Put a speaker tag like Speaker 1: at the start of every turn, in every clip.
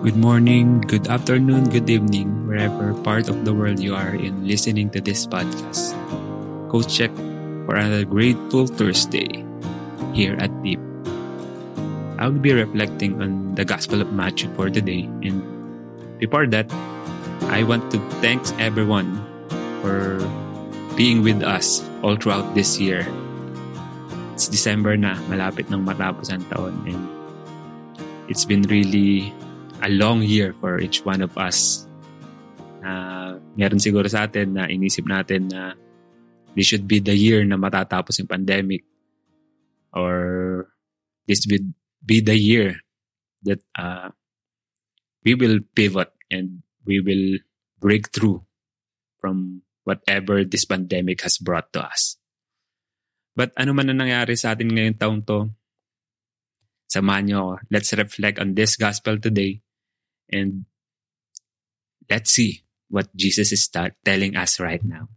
Speaker 1: Good morning, good afternoon, good evening, wherever part of the world you are in listening to this podcast. Go check for another grateful Thursday here at Deep. I'll be reflecting on the Gospel of Matthew for today, and before that, I want to thank everyone for being with us all throughout this year. It's December na, malapit ng matapos ang taon, and it's been really a long year for each one of us. Uh, meron siguro sa atin na inisip natin na this should be the year na matatapos yung pandemic or this would be the year that uh, we will pivot and we will break through from whatever this pandemic has brought to us. But ano man na nangyari sa atin ngayong taong to, samahan nyo ako. Let's reflect on this gospel today and let's see what Jesus is ta- telling us right now.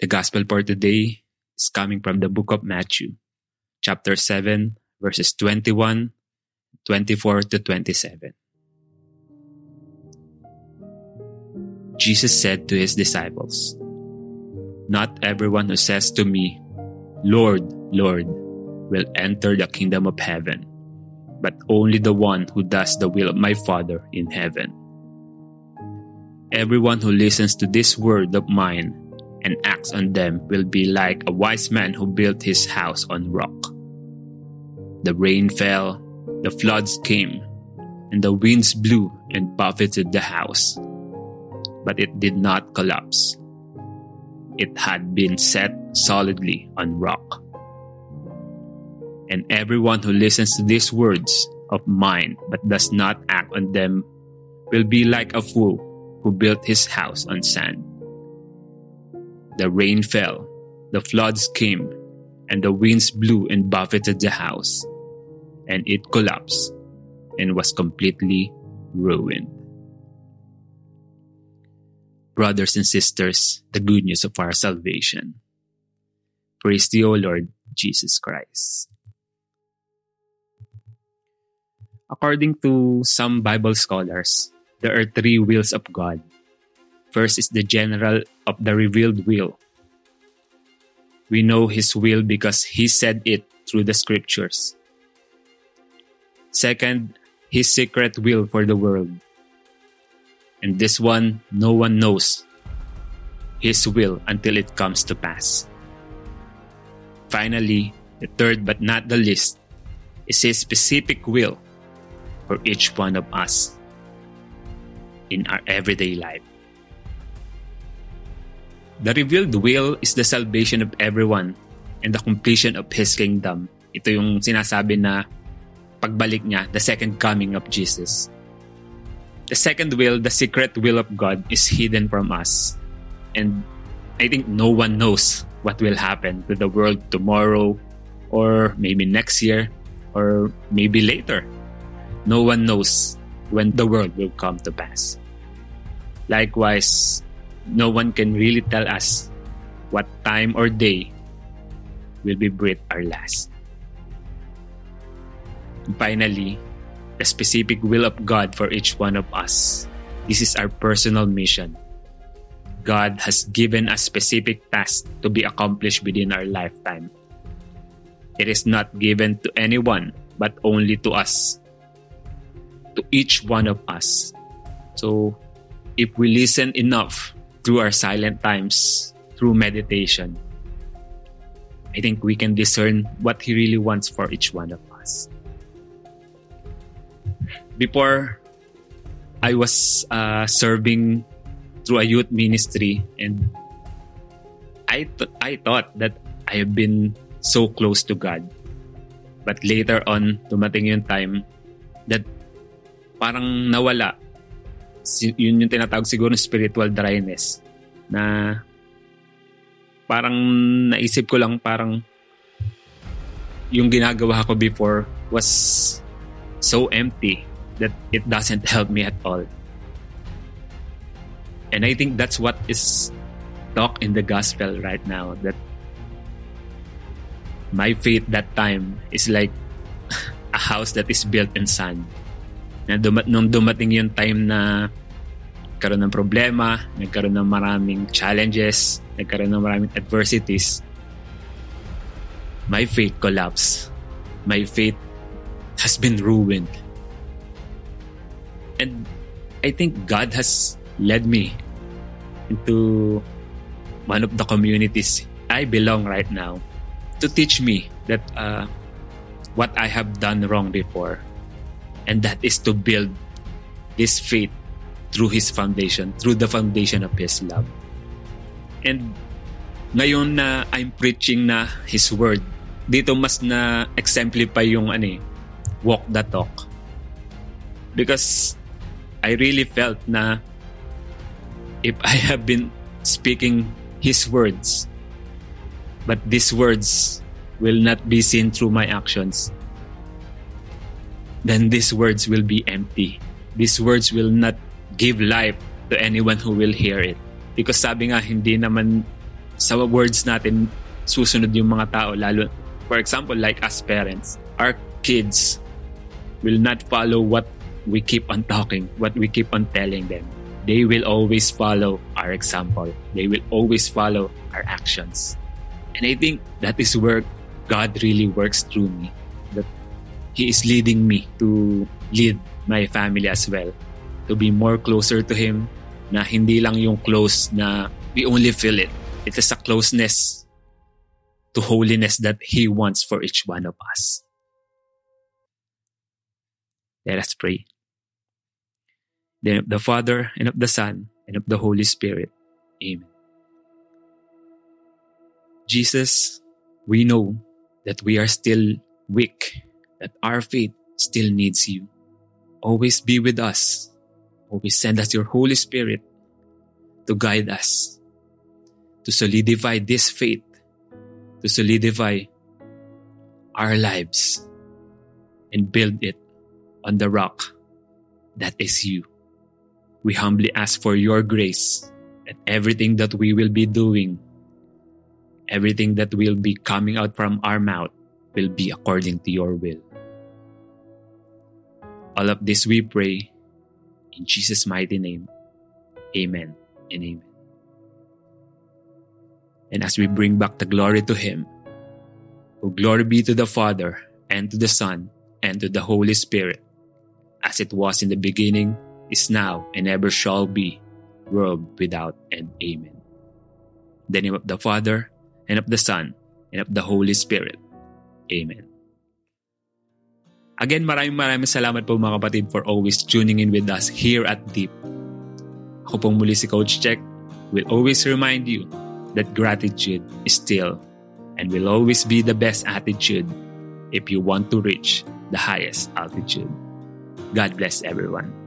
Speaker 1: The gospel for today is coming from the book of Matthew, chapter 7, verses 21, 24 to 27. Jesus said to his disciples, Not everyone who says to me, Lord, Lord, will enter the kingdom of heaven but only the one who does the will of my Father in heaven. Everyone who listens to this word of mine and acts on them will be like a wise man who built his house on rock. The rain fell, the floods came, and the winds blew and buffeted the house. But it did not collapse. It had been set solidly on rock and everyone who listens to these words of mine but does not act on them will be like a fool who built his house on sand. The rain fell, the floods came, and the winds blew and buffeted the house, and it collapsed and was completely ruined. Brothers and sisters, the good news of our salvation. Praise the O Lord Jesus Christ. According to some Bible scholars, there are three wills of God. First is the general of the revealed will. We know His will because He said it through the scriptures. Second, His secret will for the world. And this one, no one knows His will until it comes to pass. Finally, the third but not the least is His specific will for each one of us in our everyday life. The revealed will is the salvation of everyone and the completion of His kingdom. Ito yung sinasabi na pagbalik niya, the second coming of Jesus. The second will, the secret will of God, is hidden from us. And I think no one knows what will happen to the world tomorrow or maybe next year or maybe later no one knows when the world will come to pass. Likewise, no one can really tell us what time or day will be breathed our last. And finally, the specific will of God for each one of us. This is our personal mission. God has given us specific tasks to be accomplished within our lifetime. It is not given to anyone, but only to us to each one of us. So, if we listen enough through our silent times, through meditation, I think we can discern what He really wants for each one of us. Before, I was uh, serving through a youth ministry, and I th- I thought that I have been so close to God. But later on, dumating yung time that parang nawala yun yung tinatawag siguro ng spiritual dryness na parang naisip ko lang parang yung ginagawa ko before was so empty that it doesn't help me at all. And I think that's what is talk in the gospel right now that my faith that time is like a house that is built in sand. Na dumat nung dumating yung time na nagkaroon ng problema, nagkaroon ng maraming challenges, nagkaroon ng maraming adversities, my faith collapsed. My faith has been ruined. And I think God has led me into one of the communities I belong right now to teach me that uh, what I have done wrong before. And that is to build this faith through His foundation, through the foundation of His love. And ngayon na I'm preaching na His Word, dito mas na exemplify yung ano eh, walk the talk. Because I really felt na if I have been speaking His words, but these words will not be seen through my actions, then these words will be empty. These words will not give life to anyone who will hear it. Because sabi nga, hindi naman sa words natin susunod yung mga tao. Lalo, for example, like us parents, our kids will not follow what we keep on talking, what we keep on telling them. They will always follow our example. They will always follow our actions. And I think that is where God really works through me. That He is leading me to lead my family as well. To be more closer to Him. Na hindi lang yung close na we only feel it. It is a closeness to holiness that He wants for each one of us. Let us pray. The of the Father, and of the Son, and of the Holy Spirit. Amen. Jesus, we know that we are still weak, that our faith still needs you. Always be with us. Always send us your Holy Spirit to guide us, to solidify this faith, to solidify our lives, and build it on the rock that is you. We humbly ask for your grace that everything that we will be doing, everything that will be coming out from our mouth will be according to your will. All of this we pray in Jesus' mighty name. Amen and amen. And as we bring back the glory to Him, oh, glory be to the Father and to the Son and to the Holy Spirit, as it was in the beginning, is now, and ever shall be, world without end. Amen. In the name of the Father, and of the Son, and of the Holy Spirit. Amen. Again, maraming maraming salamat po mga kapatid for always tuning in with us here at Deep. Ako pong muli si Coach Check will always remind you that gratitude is still and will always be the best attitude if you want to reach the highest altitude. God bless everyone.